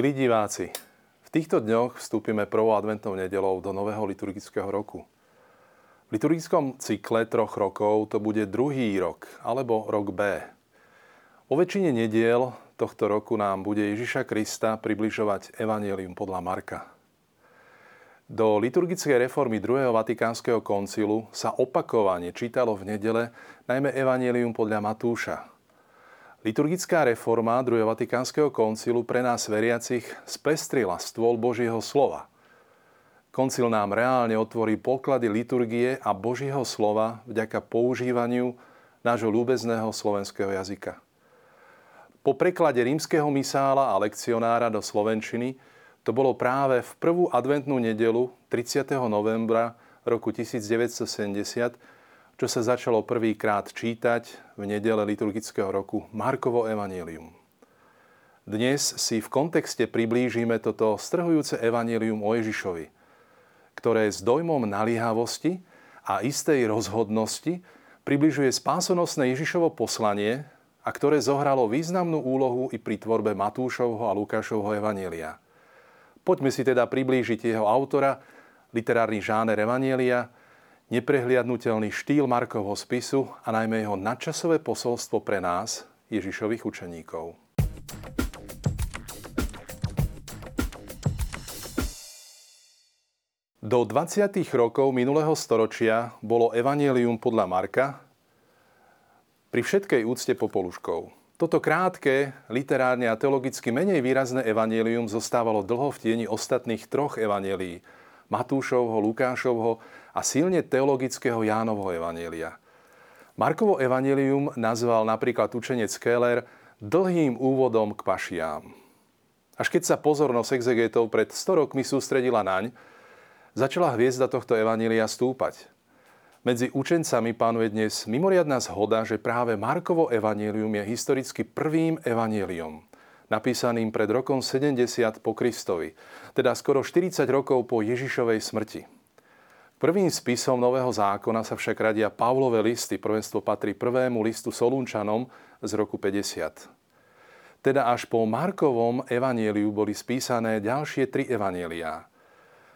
Milí diváci, v týchto dňoch vstúpime prvou adventnou nedelou do nového liturgického roku. V liturgickom cykle troch rokov to bude druhý rok, alebo rok B. O väčšine nediel tohto roku nám bude Ježiša Krista približovať Evangelium podľa Marka. Do liturgickej reformy druhého Vatikánskeho koncilu sa opakovane čítalo v nedele najmä Evangelium podľa Matúša. Liturgická reforma druhého Vatikánskeho koncilu pre nás veriacich spestrila stôl Božieho slova – Koncil nám reálne otvorí poklady liturgie a Božieho slova vďaka používaniu nášho ľúbezného slovenského jazyka. Po preklade rímskeho misála a lekcionára do slovenčiny to bolo práve v prvú adventnú nedelu 30. novembra roku 1970, čo sa začalo prvýkrát čítať v nedele liturgického roku Markovo evanílium. Dnes si v kontexte priblížime toto strhujúce evanílium o Ježišovi – ktoré s dojmom naliehavosti a istej rozhodnosti približuje spásonosné Ježišovo poslanie a ktoré zohralo významnú úlohu i pri tvorbe Matúšovho a Lukášovho evanielia. Poďme si teda priblížiť jeho autora, literárny žáner evanielia, neprehliadnutelný štýl Markovho spisu a najmä jeho nadčasové posolstvo pre nás, Ježišových učeníkov. Do 20. rokov minulého storočia bolo Evangelium podľa Marka pri všetkej úcte popoluškou. Toto krátke, literárne a teologicky menej výrazné evanelium zostávalo dlho v tieni ostatných troch evanelií. Matúšovho, Lukášovho a silne teologického Jánovho evanelia. Markovo evanelium nazval napríklad učenec Keller dlhým úvodom k pašiám. Až keď sa pozornosť exegetov pred 100 rokmi sústredila naň, začala hviezda tohto evanília stúpať. Medzi učencami pánuje dnes mimoriadná zhoda, že práve Markovo evanílium je historicky prvým evaníliom, napísaným pred rokom 70 po Kristovi, teda skoro 40 rokov po Ježišovej smrti. Prvým spisom Nového zákona sa však radia Pavlové listy, prvenstvo patrí prvému listu Solúnčanom z roku 50. Teda až po Markovom evaníliu boli spísané ďalšie tri evaníliá –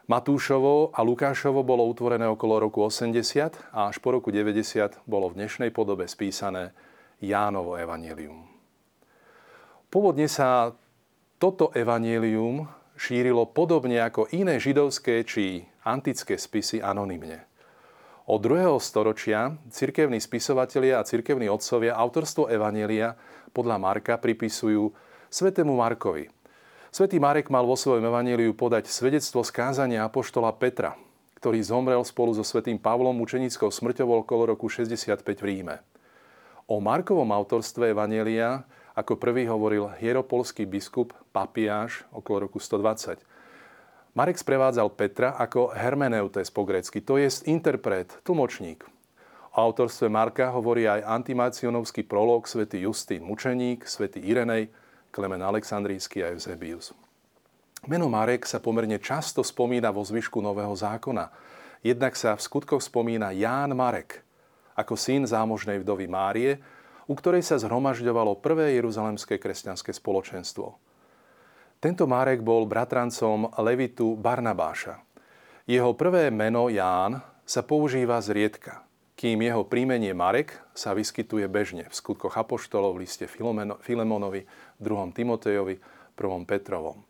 Matúšovo a Lukášovo bolo utvorené okolo roku 80 a až po roku 90 bolo v dnešnej podobe spísané Jánovo evanílium. Pôvodne sa toto evanílium šírilo podobne ako iné židovské či antické spisy anonymne. Od 2. storočia cirkevní spisovatelia a cirkevní otcovia autorstvo Evanielia podľa Marka pripisujú svetému Markovi – Svetý Marek mal vo svojom evaníliu podať svedectvo skázania apoštola Petra, ktorý zomrel spolu so svetým Pavlom učenickou smrťou okolo roku 65 v Ríme. O Markovom autorstve Evanielia ako prvý hovoril hieropolský biskup Papiáš okolo roku 120. Marek sprevádzal Petra ako hermeneutes po grecky, to je interpret, tlmočník. O autorstve Marka hovorí aj antimácionovský prolog svätý Justín Mučeník, svätý Irenej, Klemen Aleksandrijský a Eusebius. Meno Marek sa pomerne často spomína vo zvyšku Nového zákona. Jednak sa v skutkoch spomína Ján Marek ako syn zámožnej vdovy Márie, u ktorej sa zhromažďovalo prvé jeruzalemské kresťanské spoločenstvo. Tento Marek bol bratrancom Levitu Barnabáša. Jeho prvé meno Ján sa používa zriedka, kým jeho príjmenie Marek sa vyskytuje bežne v skutkoch Apoštolov, v liste Filemonovi, 2. Timotejovi, 1. Petrovom.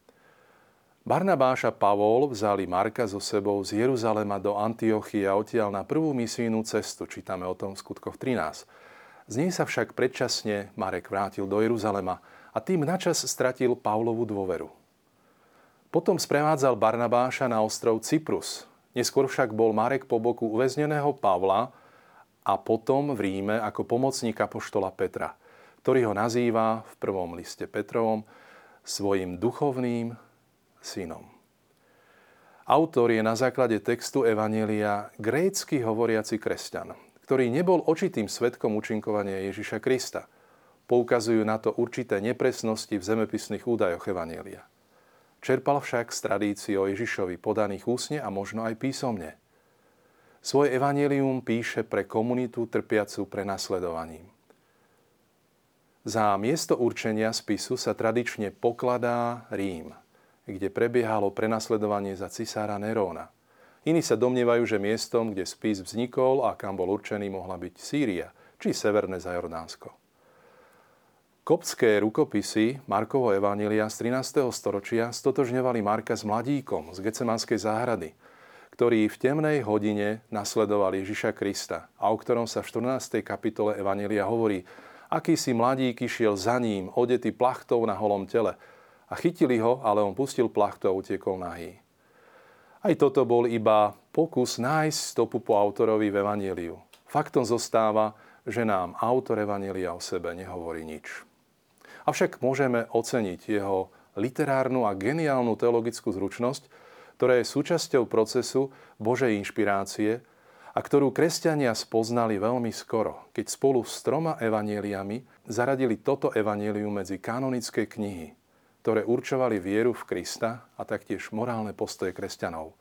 Barnabáš a Pavol vzali Marka so sebou z Jeruzalema do Antiochie a odtiaľ na prvú misijnú cestu. Čítame o tom v skutkoch 13. Z nej sa však predčasne Marek vrátil do Jeruzalema a tým načas stratil Pavlovu dôveru. Potom sprevádzal Barnabáša na ostrov Cyprus. Neskôr však bol Marek po boku uväzneného Pavla a potom v Ríme ako pomocník apoštola Petra – ktorý ho nazýva v prvom liste Petrovom svojim duchovným synom. Autor je na základe textu Evanielia grécky hovoriaci kresťan, ktorý nebol očitým svetkom učinkovania Ježiša Krista. Poukazujú na to určité nepresnosti v zemepisných údajoch Evanielia. Čerpal však z tradícií o Ježišovi podaných úsne a možno aj písomne. Svoje evanelium píše pre komunitu trpiacu prenasledovaním. Za miesto určenia spisu sa tradične pokladá Rím, kde prebiehalo prenasledovanie za cisára Neróna. Iní sa domnievajú, že miestom, kde spis vznikol a kam bol určený, mohla byť Sýria či Severné Zajordánsko. Koptské rukopisy Markovo Evanília z 13. storočia stotožňovali Marka s mladíkom z Gecemanskej záhrady, ktorý v temnej hodine nasledoval Ježiša Krista a o ktorom sa v 14. kapitole Evanília hovorí – Akýsi mladík išiel za ním, odetý plachtou na holom tele. A chytili ho, ale on pustil plachtu a utiekol nahý. Aj toto bol iba pokus nájsť stopu po autorovi v Evangeliu. Faktom zostáva, že nám autor Evangelia o sebe nehovorí nič. Avšak môžeme oceniť jeho literárnu a geniálnu teologickú zručnosť, ktorá je súčasťou procesu Božej inšpirácie a ktorú kresťania spoznali veľmi skoro, keď spolu s troma evanieliami zaradili toto evanielium medzi kanonické knihy, ktoré určovali vieru v Krista a taktiež morálne postoje kresťanov.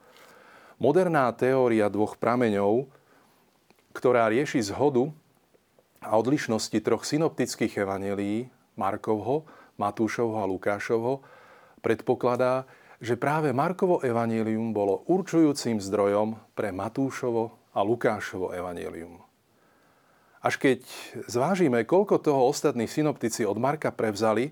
Moderná teória dvoch prameňov, ktorá rieši zhodu a odlišnosti troch synoptických evanielií, Markovho, Matúšovho a Lukášovho, predpokladá, že práve Markovo evanílium bolo určujúcim zdrojom pre Matúšovo a Lukášovo evanílium. Až keď zvážime, koľko toho ostatní synoptici od Marka prevzali,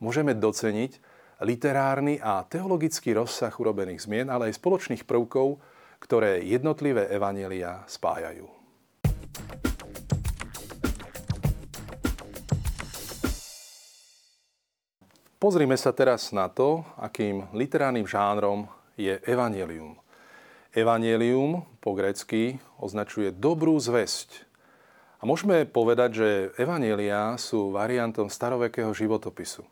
môžeme doceniť literárny a teologický rozsah urobených zmien, ale aj spoločných prvkov, ktoré jednotlivé evanielia spájajú. Pozrime sa teraz na to, akým literárnym žánrom je evanelium. Evangelium po grecky označuje dobrú zväzť. A môžeme povedať, že evanielia sú variantom starovekého životopisu.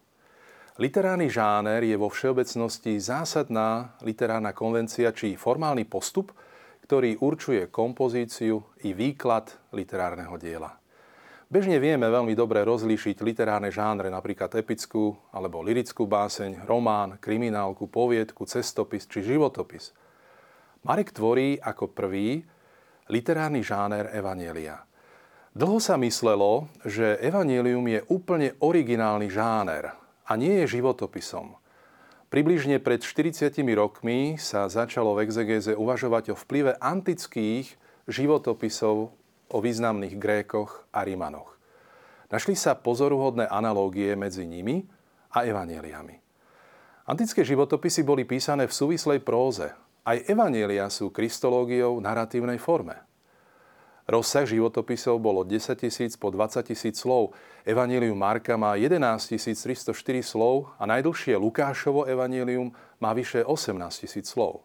Literárny žáner je vo všeobecnosti zásadná literárna konvencia či formálny postup, ktorý určuje kompozíciu i výklad literárneho diela. Bežne vieme veľmi dobre rozlíšiť literárne žánre, napríklad epickú alebo lirickú báseň, román, kriminálku, poviedku, cestopis či životopis – Marek tvorí ako prvý literárny žáner Evanielia. Dlho sa myslelo, že Evangelium je úplne originálny žáner a nie je životopisom. Približne pred 40 rokmi sa začalo v exegéze uvažovať o vplyve antických životopisov o významných Grékoch a Rímanoch. Našli sa pozoruhodné analógie medzi nimi a evaneliami. Antické životopisy boli písané v súvislej próze, aj evanielia sú kristológiou v narratívnej forme. Rozsah životopisov bolo 10 tisíc po 20 tisíc slov. Evangelium Marka má 11 304 slov a najdlhšie Lukášovo evangelium má vyše 18 tisíc slov.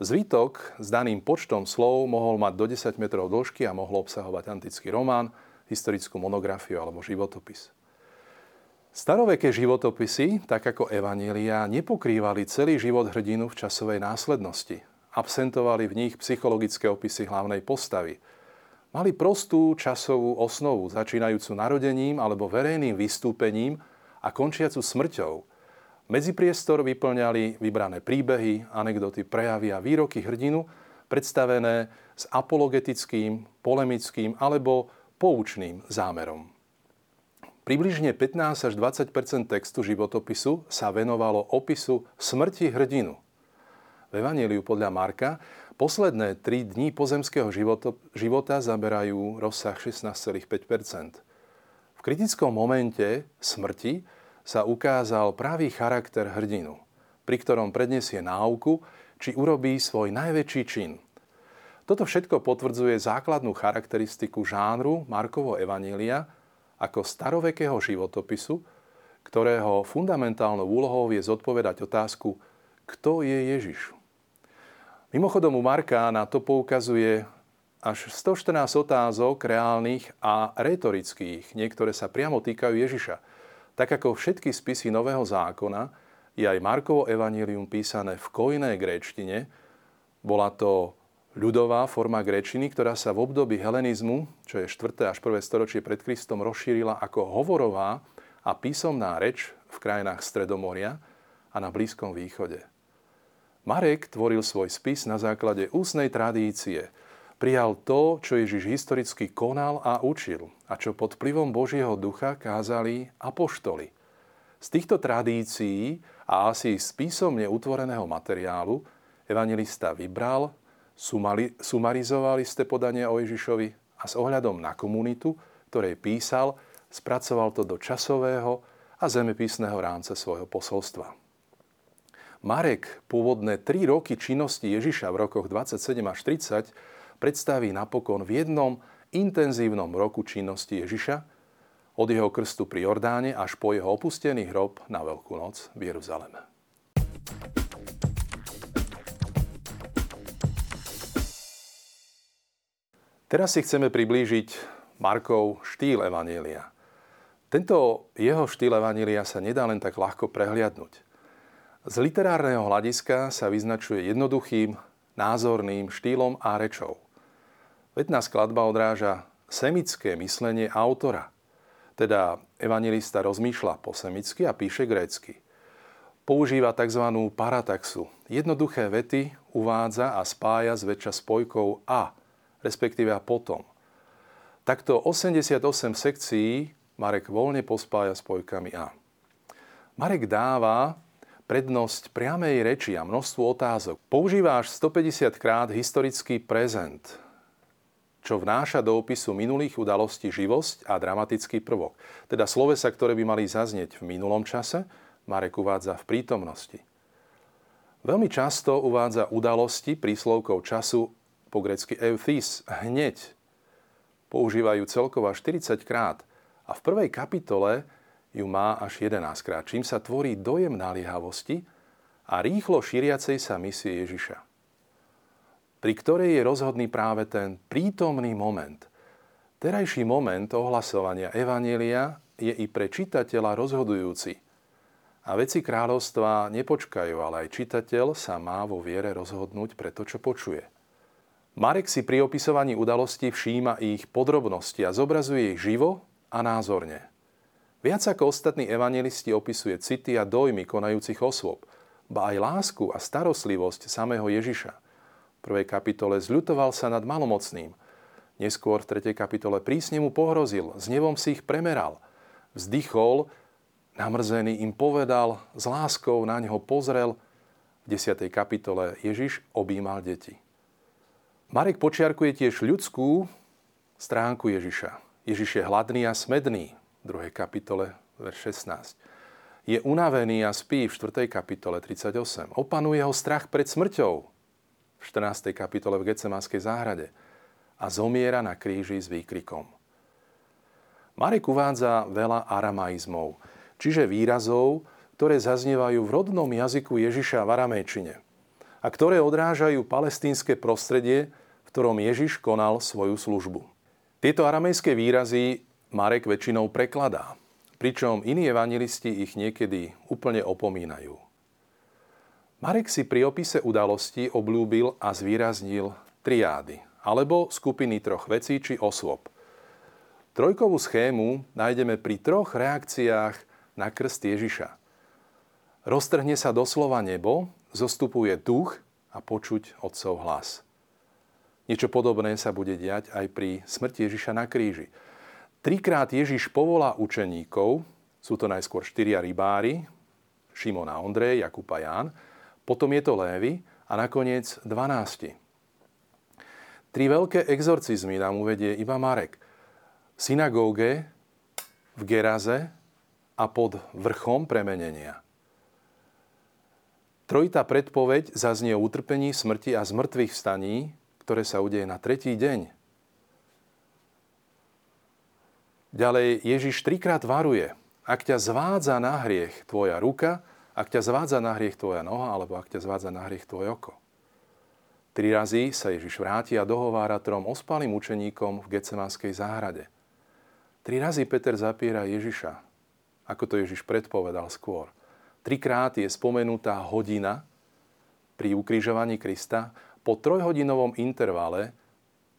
Zvítok s daným počtom slov mohol mať do 10 metrov dĺžky a mohol obsahovať antický román, historickú monografiu alebo životopis. Staroveké životopisy, tak ako Evanília, nepokrývali celý život hrdinu v časovej následnosti. Absentovali v nich psychologické opisy hlavnej postavy. Mali prostú časovú osnovu, začínajúcu narodením alebo verejným vystúpením a končiacu smrťou. Medzipriestor vyplňali vybrané príbehy, anekdoty, prejavy a výroky hrdinu, predstavené s apologetickým, polemickým alebo poučným zámerom. Približne 15 až 20% textu životopisu sa venovalo opisu smrti hrdinu. V Evangeliu podľa Marka posledné 3 dní pozemského života zaberajú rozsah 16,5% V kritickom momente smrti sa ukázal pravý charakter hrdinu, pri ktorom predniesie náuku, či urobí svoj najväčší čin. Toto všetko potvrdzuje základnú charakteristiku žánru Markovo Evanília, ako starovekého životopisu, ktorého fundamentálnou úlohou je zodpovedať otázku, kto je Ježiš. Mimochodom u Marka na to poukazuje až 114 otázok reálnych a retorických. Niektoré sa priamo týkajú Ježiša. Tak ako všetky spisy Nového zákona, je aj Markovo evanílium písané v kojnej gréčtine. Bola to ľudová forma gréčiny, ktorá sa v období helenizmu, čo je 4. až 1. storočie pred Kristom, rozšírila ako hovorová a písomná reč v krajinách Stredomoria a na Blízkom východe. Marek tvoril svoj spis na základe ústnej tradície. Prijal to, čo Ježiš historicky konal a učil a čo pod vplyvom Božieho ducha kázali apoštoli. Z týchto tradícií a asi z písomne utvoreného materiálu evangelista vybral, sumali, sumarizoval isté podanie o Ježišovi a s ohľadom na komunitu, ktorej písal, spracoval to do časového a zemepisného rámca svojho posolstva. Marek pôvodné tri roky činnosti Ježiša v rokoch 27 až 30 predstaví napokon v jednom intenzívnom roku činnosti Ježiša, od jeho krstu pri Jordáne až po jeho opustený hrob na Veľkú noc v Jeruzaleme. Teraz si chceme priblížiť Markov štýl Evanielia. Tento jeho štýl Evanielia sa nedá len tak ľahko prehliadnúť. Z literárneho hľadiska sa vyznačuje jednoduchým, názorným štýlom a rečou – Vetná skladba odráža semické myslenie autora. Teda evangelista rozmýšľa po semicky a píše grécky. Používa tzv. parataxu. Jednoduché vety uvádza a spája zväčša spojkou a, respektíve a potom. Takto 88 sekcií Marek voľne pospája spojkami a. Marek dáva prednosť priamej reči a množstvu otázok. Používa až 150 krát historický prezent, čo vnáša do opisu minulých udalostí živosť a dramatický prvok. Teda slovesa, ktoré by mali zaznieť v minulom čase, Marek uvádza v prítomnosti. Veľmi často uvádza udalosti príslovkou času po grecky euthys, hneď. Používajú celkovo 40 krát a v prvej kapitole ju má až 11 krát, čím sa tvorí dojem naliehavosti a rýchlo šíriacej sa misie Ježiša pri ktorej je rozhodný práve ten prítomný moment. Terajší moment ohlasovania Evanielia je i pre čitateľa rozhodujúci. A veci kráľovstva nepočkajú, ale aj čitateľ sa má vo viere rozhodnúť pre to, čo počuje. Marek si pri opisovaní udalostí všíma ich podrobnosti a zobrazuje ich živo a názorne. Viac ako ostatní evangelisti opisuje city a dojmy konajúcich osôb, ba aj lásku a starostlivosť samého Ježiša – prvej kapitole zľutoval sa nad malomocným. Neskôr v 3. kapitole prísne mu pohrozil, s nevom si ich premeral. Vzdychol, namrzený im povedal, s láskou na ňo pozrel. V 10. kapitole Ježiš objímal deti. Marek počiarkuje tiež ľudskú stránku Ježiša. Ježiš je hladný a smedný, v 2. kapitole, verš 16. Je unavený a spí v 4. kapitole 38. Opanuje ho strach pred smrťou, v 14. kapitole v Getsemanskej záhrade a zomiera na kríži s výkrikom. Marek uvádza veľa aramaizmov, čiže výrazov, ktoré zaznievajú v rodnom jazyku Ježiša v aramejčine a ktoré odrážajú palestínske prostredie, v ktorom Ježiš konal svoju službu. Tieto aramejské výrazy Marek väčšinou prekladá, pričom iní evangelisti ich niekedy úplne opomínajú. Marek si pri opise udalosti oblúbil a zvýraznil triády, alebo skupiny troch vecí či osôb. Trojkovú schému nájdeme pri troch reakciách na krst Ježiša. Roztrhne sa doslova nebo, zostupuje duch a počuť Otcov hlas. Niečo podobné sa bude diať aj pri smrti Ježiša na kríži. Trikrát Ježiš povolá učeníkov, sú to najskôr štyria rybári, Šimon a Ondrej, Jakub a Ján, potom je to Lévy a nakoniec 12. Tri veľké exorcizmy nám uvedie iba Marek. V synagóge, v Geraze a pod vrchom premenenia. Trojitá predpoveď zaznie utrpení, smrti a zmrtvých vstaní, ktoré sa udeje na tretí deň. Ďalej Ježiš trikrát varuje. Ak ťa zvádza na hriech tvoja ruka, ak ťa zvádza na hriech tvoja noha, alebo ak ťa zvádza na hriech tvoje oko. Tri razy sa Ježiš vráti a dohovára trom ospalým učeníkom v Getsemanskej záhrade. Tri razy Peter zapiera Ježiša, ako to Ježiš predpovedal skôr. Trikrát je spomenutá hodina pri ukrižovaní Krista. Po trojhodinovom intervale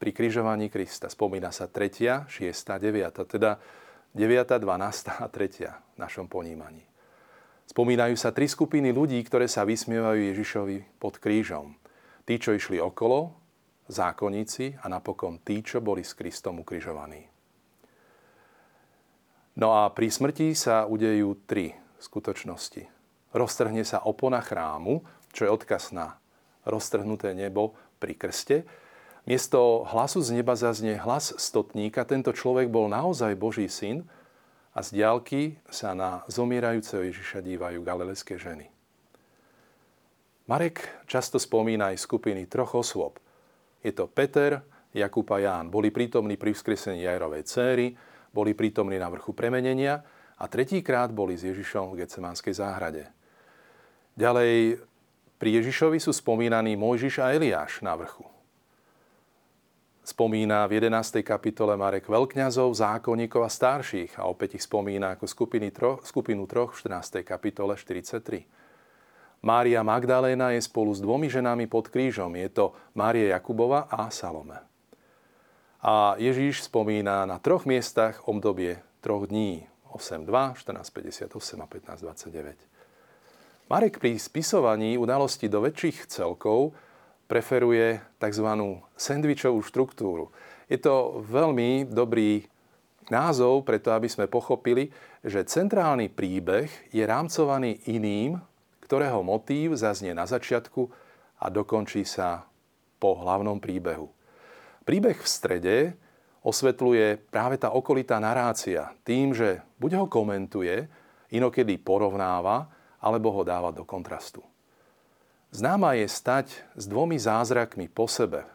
pri križovaní Krista spomína sa 3., 6., 9., teda 9., 12. a 3. v našom ponímaní. Spomínajú sa tri skupiny ľudí, ktoré sa vysmievajú Ježišovi pod krížom. Tí, čo išli okolo, zákonníci a napokon tí, čo boli s Kristom ukrižovaní. No a pri smrti sa udejú tri skutočnosti. Roztrhne sa opona chrámu, čo je odkaz na roztrhnuté nebo pri krste. Miesto hlasu z neba zaznie hlas stotníka. Tento človek bol naozaj Boží syn a z diálky sa na zomierajúceho Ježiša dívajú galilejské ženy. Marek často spomína aj skupiny troch osôb. Je to Peter, Jakub a Ján. Boli prítomní pri vzkresení Jajrovej céry, boli prítomní na vrchu premenenia a tretíkrát boli s Ježišom v Getsemanskej záhrade. Ďalej pri Ježišovi sú spomínaní Mojžiš a Eliáš na vrchu. Spomína v 11. kapitole Marek veľkňazov, zákonníkov a starších a opäť ich spomína ako skupiny troch, skupinu troch v 14. kapitole 43. Mária Magdaléna je spolu s dvomi ženami pod krížom. Je to Mária Jakubova a Salome. A Ježíš spomína na troch miestach obdobie troch dní. 8.2, 14.58 a 15.29. Marek pri spisovaní udalostí do väčších celkov preferuje tzv. sendvičovú štruktúru. Je to veľmi dobrý názov, preto aby sme pochopili, že centrálny príbeh je rámcovaný iným, ktorého motív zaznie na začiatku a dokončí sa po hlavnom príbehu. Príbeh v strede osvetľuje práve tá okolitá narácia tým, že buď ho komentuje, inokedy porovnáva, alebo ho dáva do kontrastu. Známa je stať s dvomi zázrakmi po sebe.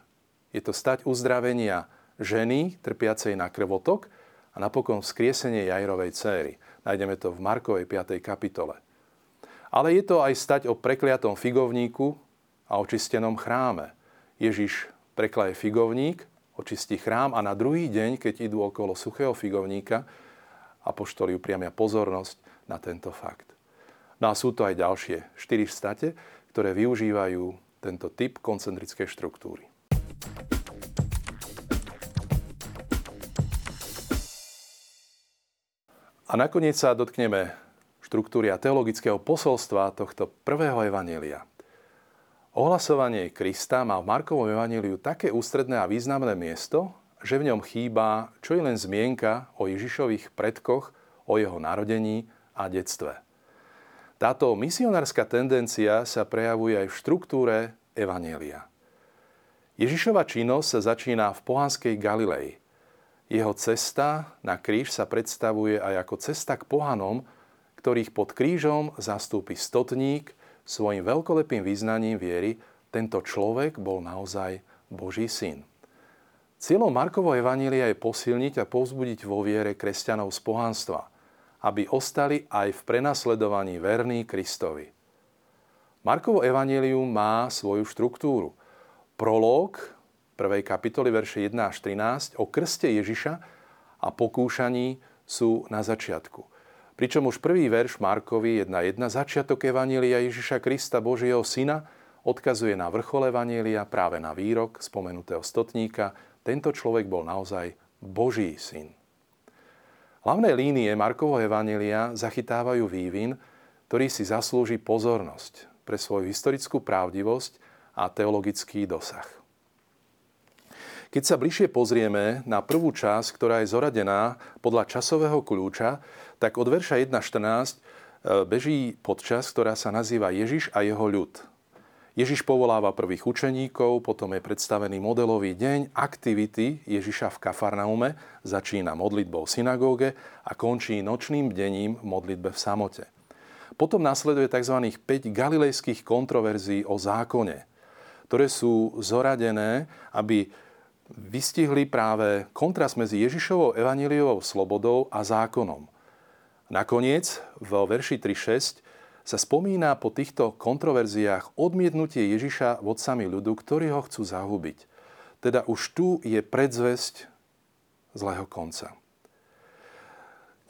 Je to stať uzdravenia ženy trpiacej na krvotok a napokon vzkriesenie Jajrovej céry. Nájdeme to v Markovej 5. kapitole. Ale je to aj stať o prekliatom figovníku a očistenom chráme. Ježiš preklaje figovník, očistí chrám a na druhý deň, keď idú okolo suchého figovníka, apoštoli upriamia pozornosť na tento fakt. No a sú to aj ďalšie štyri state, ktoré využívajú tento typ koncentrickej štruktúry. A nakoniec sa dotkneme štruktúry a teologického posolstva tohto prvého evanielia. Ohlasovanie Krista má v Markovom evaníliu také ústredné a významné miesto, že v ňom chýba čo je len zmienka o Ježišových predkoch, o jeho narodení a detstve. Táto misionárska tendencia sa prejavuje aj v štruktúre Evanielia. Ježišova činnosť sa začína v pohanskej Galilei. Jeho cesta na kríž sa predstavuje aj ako cesta k pohanom, ktorých pod krížom zastúpi stotník, svojim veľkolepým význaním viery tento človek bol naozaj Boží syn. Cieľom Markovo Evanília je posilniť a povzbudiť vo viere kresťanov z pohanstva, aby ostali aj v prenasledovaní verní Kristovi. Markovo Evanílium má svoju štruktúru. Prológ 1. kapitoly verše 1 až 13 o krste Ježiša a pokúšaní sú na začiatku – Pričom už prvý verš Markovi 1.1 začiatok Evanília Ježiša Krista Božieho Syna odkazuje na vrchol Evanília práve na výrok spomenutého stotníka. Tento človek bol naozaj Boží syn. Hlavné línie Markovho Evanília zachytávajú vývin, ktorý si zaslúži pozornosť pre svoju historickú pravdivosť a teologický dosah. Keď sa bližšie pozrieme na prvú časť, ktorá je zoradená podľa časového kľúča, tak od verša 1.14 e, beží podčas, ktorá sa nazýva Ježiš a jeho ľud. Ježiš povoláva prvých učeníkov, potom je predstavený modelový deň aktivity Ježiša v Kafarnaume, začína modlitbou v synagóge a končí nočným bdením v modlitbe v samote. Potom nasleduje tzv. 5 galilejských kontroverzií o zákone, ktoré sú zoradené, aby vystihli práve kontrast medzi Ježišovou evaníliovou slobodou a zákonom. Nakoniec, v verši 3.6 sa spomína po týchto kontroverziách odmietnutie Ježiša vodcami ľudu, ktorí ho chcú zahubiť. Teda už tu je predzvesť zlého konca.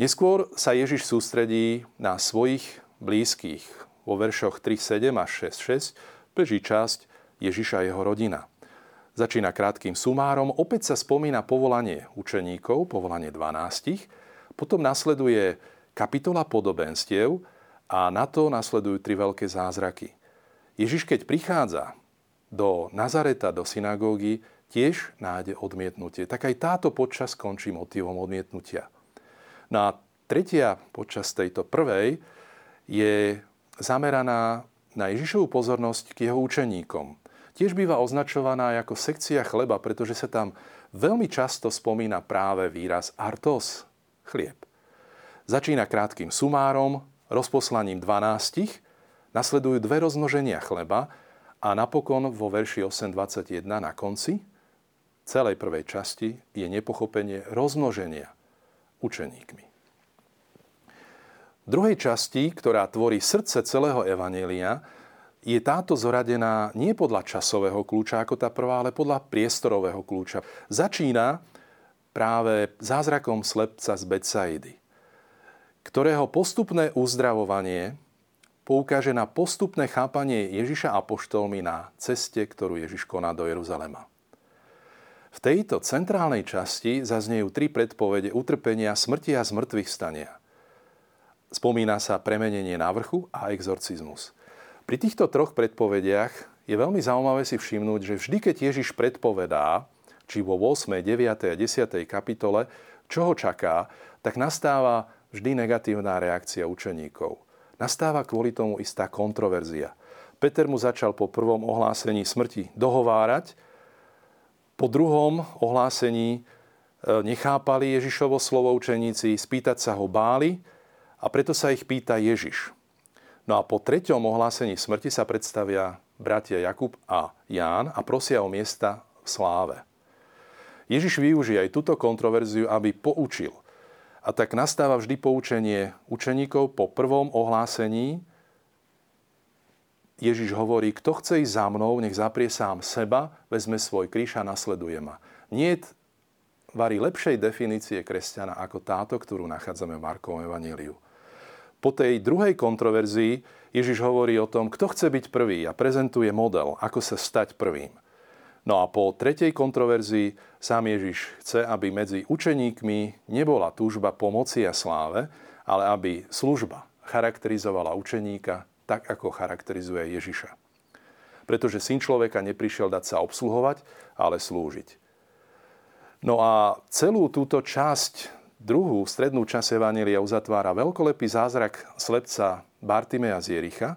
Neskôr sa Ježiš sústredí na svojich blízkych. Vo veršoch 3.7 až 6.6 beží časť Ježiša a jeho rodina – Začína krátkým sumárom, opäť sa spomína povolanie učeníkov, povolanie 12, potom nasleduje kapitola podobenstiev a na to nasledujú tri veľké zázraky. Ježiš, keď prichádza do Nazareta, do synagógy, tiež nájde odmietnutie. Tak aj táto počas skončí motivom odmietnutia. No a tretia počas tejto prvej je zameraná na Ježišovú pozornosť k jeho učeníkom. Tiež býva označovaná ako sekcia chleba, pretože sa tam veľmi často spomína práve výraz artos, chlieb. Začína krátkým sumárom, rozposlaním 12, nasledujú dve rozmnoženia chleba a napokon vo verši 8.21 na konci celej prvej časti je nepochopenie rozmnoženia učeníkmi. V druhej časti, ktorá tvorí srdce celého Evanielia, je táto zoradená nie podľa časového kľúča ako tá prvá, ale podľa priestorového kľúča. Začína práve zázrakom slepca z Betsaidy, ktorého postupné uzdravovanie poukáže na postupné chápanie Ježiša apoštolmi na ceste, ktorú Ježiš koná do Jeruzalema. V tejto centrálnej časti zaznejú tri predpovede utrpenia, smrti a zmrtvých stania. Spomína sa premenenie návrchu a exorcizmus. Pri týchto troch predpovediach je veľmi zaujímavé si všimnúť, že vždy, keď Ježiš predpovedá, či vo 8., 9. a 10. kapitole, čo ho čaká, tak nastáva vždy negatívna reakcia učeníkov. Nastáva kvôli tomu istá kontroverzia. Peter mu začal po prvom ohlásení smrti dohovárať, po druhom ohlásení e, nechápali Ježišovo slovo učeníci, spýtať sa ho báli a preto sa ich pýta Ježiš. No a po treťom ohlásení smrti sa predstavia bratia Jakub a Ján a prosia o miesta v sláve. Ježiš využije aj túto kontroverziu, aby poučil. A tak nastáva vždy poučenie učeníkov po prvom ohlásení, Ježiš hovorí, kto chce ísť za mnou, nech zaprie sám seba, vezme svoj kríž a nasleduje ma. Nie varí lepšej definície kresťana ako táto, ktorú nachádzame v Markovom evaníliu. Po tej druhej kontroverzii Ježiš hovorí o tom, kto chce byť prvý a prezentuje model, ako sa stať prvým. No a po tretej kontroverzii sám Ježiš chce, aby medzi učeníkmi nebola túžba pomoci a sláve, ale aby služba charakterizovala učeníka tak ako charakterizuje Ježiša. Pretože syn človeka neprišiel dať sa obsluhovať, ale slúžiť. No a celú túto časť, druhú, strednú časť Evanília uzatvára veľkolepý zázrak slepca Bartimea z Jericha,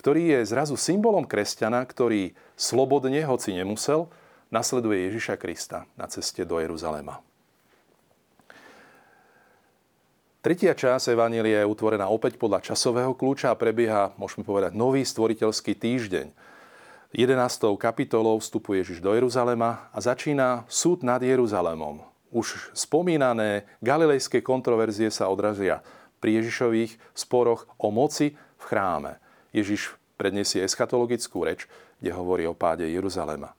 ktorý je zrazu symbolom kresťana, ktorý slobodne, hoci nemusel, nasleduje Ježiša Krista na ceste do Jeruzalema. Tretia časť Evanília je utvorená opäť podľa časového kľúča a prebieha, môžeme povedať, nový stvoriteľský týždeň. 11. kapitolou vstupuje Ježiš do Jeruzalema a začína súd nad Jeruzalemom. Už spomínané galilejské kontroverzie sa odrazia pri Ježišových sporoch o moci v chráme. Ježiš predniesie eschatologickú reč, kde hovorí o páde Jeruzalema.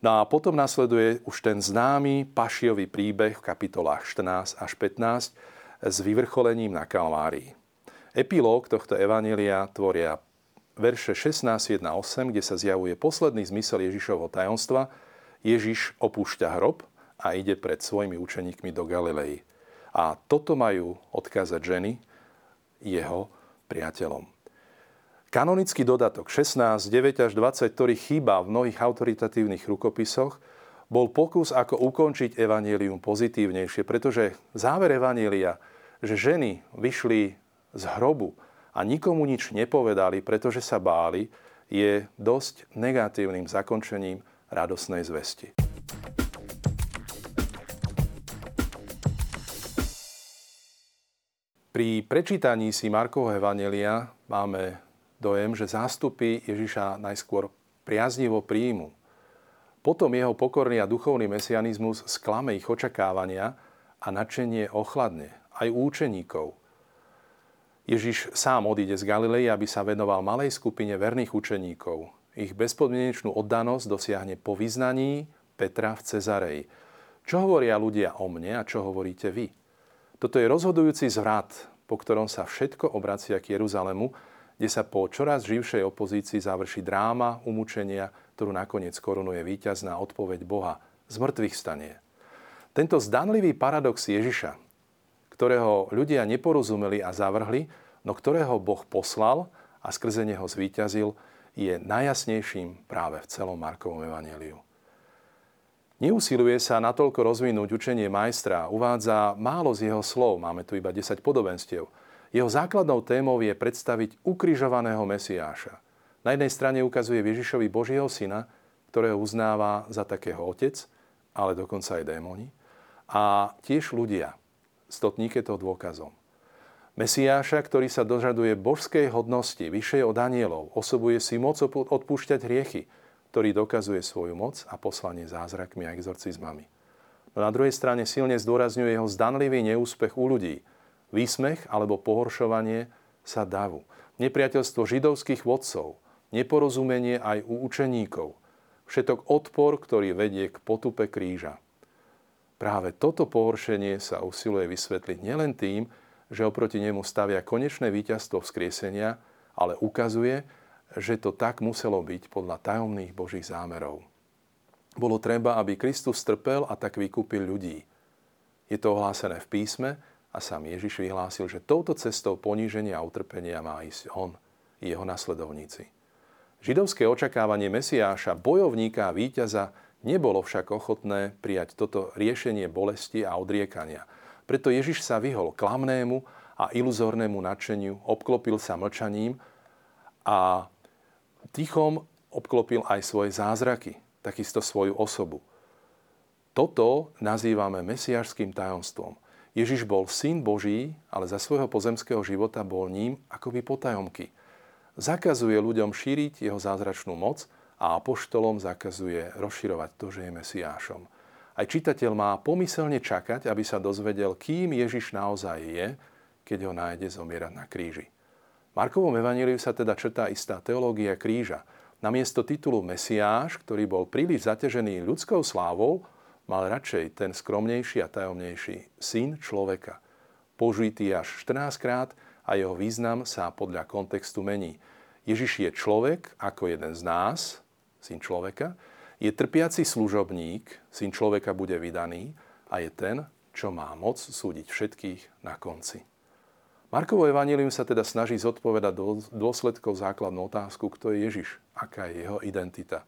No a potom nasleduje už ten známy pašiový príbeh v kapitolách 14 až 15, s vyvrcholením na Kalvárii. Epilóg tohto evanília tvoria verše 16.1.8, kde sa zjavuje posledný zmysel Ježišovho tajomstva. Ježiš opúšťa hrob a ide pred svojimi učeníkmi do Galilei. A toto majú odkázať ženy jeho priateľom. Kanonický dodatok 16, 9 až 20, ktorý chýba v mnohých autoritatívnych rukopisoch, bol pokus, ako ukončiť evanílium pozitívnejšie, pretože záver evanília že ženy vyšli z hrobu a nikomu nič nepovedali, pretože sa báli, je dosť negatívnym zakončením radosnej zvesti. Pri prečítaní si Markovho Evangelia máme dojem, že zástupy Ježiša najskôr priaznivo príjmu. Potom jeho pokorný a duchovný mesianizmus sklame ich očakávania a nadšenie ochladne aj u učeníkov. Ježiš sám odíde z Galilei, aby sa venoval malej skupine verných učeníkov. Ich bezpodmienečnú oddanosť dosiahne po vyznaní Petra v Cezareji. Čo hovoria ľudia o mne a čo hovoríte vy? Toto je rozhodujúci zvrat, po ktorom sa všetko obracia k Jeruzalemu, kde sa po čoraz živšej opozícii završí dráma umúčenia, ktorú nakoniec korunuje víťazná odpoveď Boha z mŕtvych stanie. Tento zdanlivý paradox Ježiša, ktorého ľudia neporozumeli a zavrhli, no ktorého Boh poslal a skrze neho zvíťazil, je najjasnejším práve v celom Markovom evaneliu. Neusiluje sa natoľko rozvinúť učenie majstra, uvádza málo z jeho slov, máme tu iba 10 podobenstiev. Jeho základnou témou je predstaviť ukrižovaného Mesiáša. Na jednej strane ukazuje Ježišovi Božieho syna, ktorého uznáva za takého otec, ale dokonca aj démoni, a tiež ľudia. Stotník je to dôkazom. Mesiáša, ktorý sa dožaduje božskej hodnosti, vyššej od anielov, osobuje si moc odpúšťať hriechy – ktorý dokazuje svoju moc a poslanie zázrakmi a exorcizmami. No na druhej strane silne zdôrazňuje jeho zdanlivý neúspech u ľudí. Výsmech alebo pohoršovanie sa davu. Nepriateľstvo židovských vodcov, neporozumenie aj u učeníkov. Všetok odpor, ktorý vedie k potupe kríža. Práve toto pohoršenie sa usiluje vysvetliť nielen tým, že oproti nemu stavia konečné víťazstvo vzkriesenia, ale ukazuje, že to tak muselo byť podľa tajomných Božích zámerov. Bolo treba, aby Kristus trpel a tak vykúpil ľudí. Je to ohlásené v písme a sám Ježiš vyhlásil, že touto cestou poníženia a utrpenia má ísť on jeho nasledovníci. Židovské očakávanie Mesiáša, bojovníka a víťaza nebolo však ochotné prijať toto riešenie bolesti a odriekania. Preto Ježiš sa vyhol klamnému a iluzórnemu nadšeniu, obklopil sa mlčaním a tichom obklopil aj svoje zázraky, takisto svoju osobu. Toto nazývame mesiašským tajomstvom. Ježiš bol syn Boží, ale za svojho pozemského života bol ním akoby potajomky. Zakazuje ľuďom šíriť jeho zázračnú moc a apoštolom zakazuje rozširovať to, že je Mesiášom. Aj čitateľ má pomyselne čakať, aby sa dozvedel, kým Ježiš naozaj je, keď ho nájde zomierať na kríži. Markovom evaníliu sa teda črtá istá teológia kríža. Namiesto titulu Mesiáš, ktorý bol príliš zaťažený ľudskou slávou, mal radšej ten skromnejší a tajomnejší syn človeka. Použitý až 14 krát a jeho význam sa podľa kontextu mení. Ježiš je človek ako jeden z nás, syn človeka, je trpiaci služobník, syn človeka bude vydaný a je ten, čo má moc súdiť všetkých na konci. Markovo evanílium sa teda snaží zodpovedať do dôsledkov základnú otázku, kto je Ježiš, aká je jeho identita.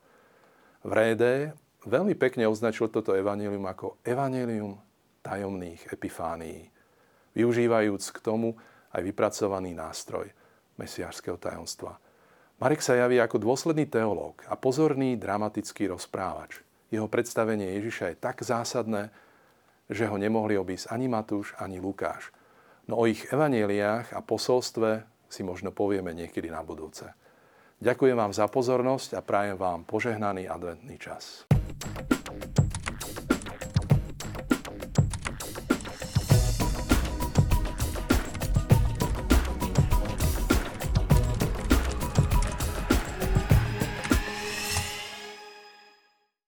V Réde veľmi pekne označil toto evanílium ako evanílium tajomných epifánií, využívajúc k tomu aj vypracovaný nástroj mesiářského tajomstva. Marek sa javí ako dôsledný teológ a pozorný dramatický rozprávač. Jeho predstavenie Ježiša je tak zásadné, že ho nemohli obísť ani Matúš, ani Lukáš – No o ich evaneliách a posolstve si možno povieme niekedy na budúce. Ďakujem vám za pozornosť a prajem vám požehnaný adventný čas.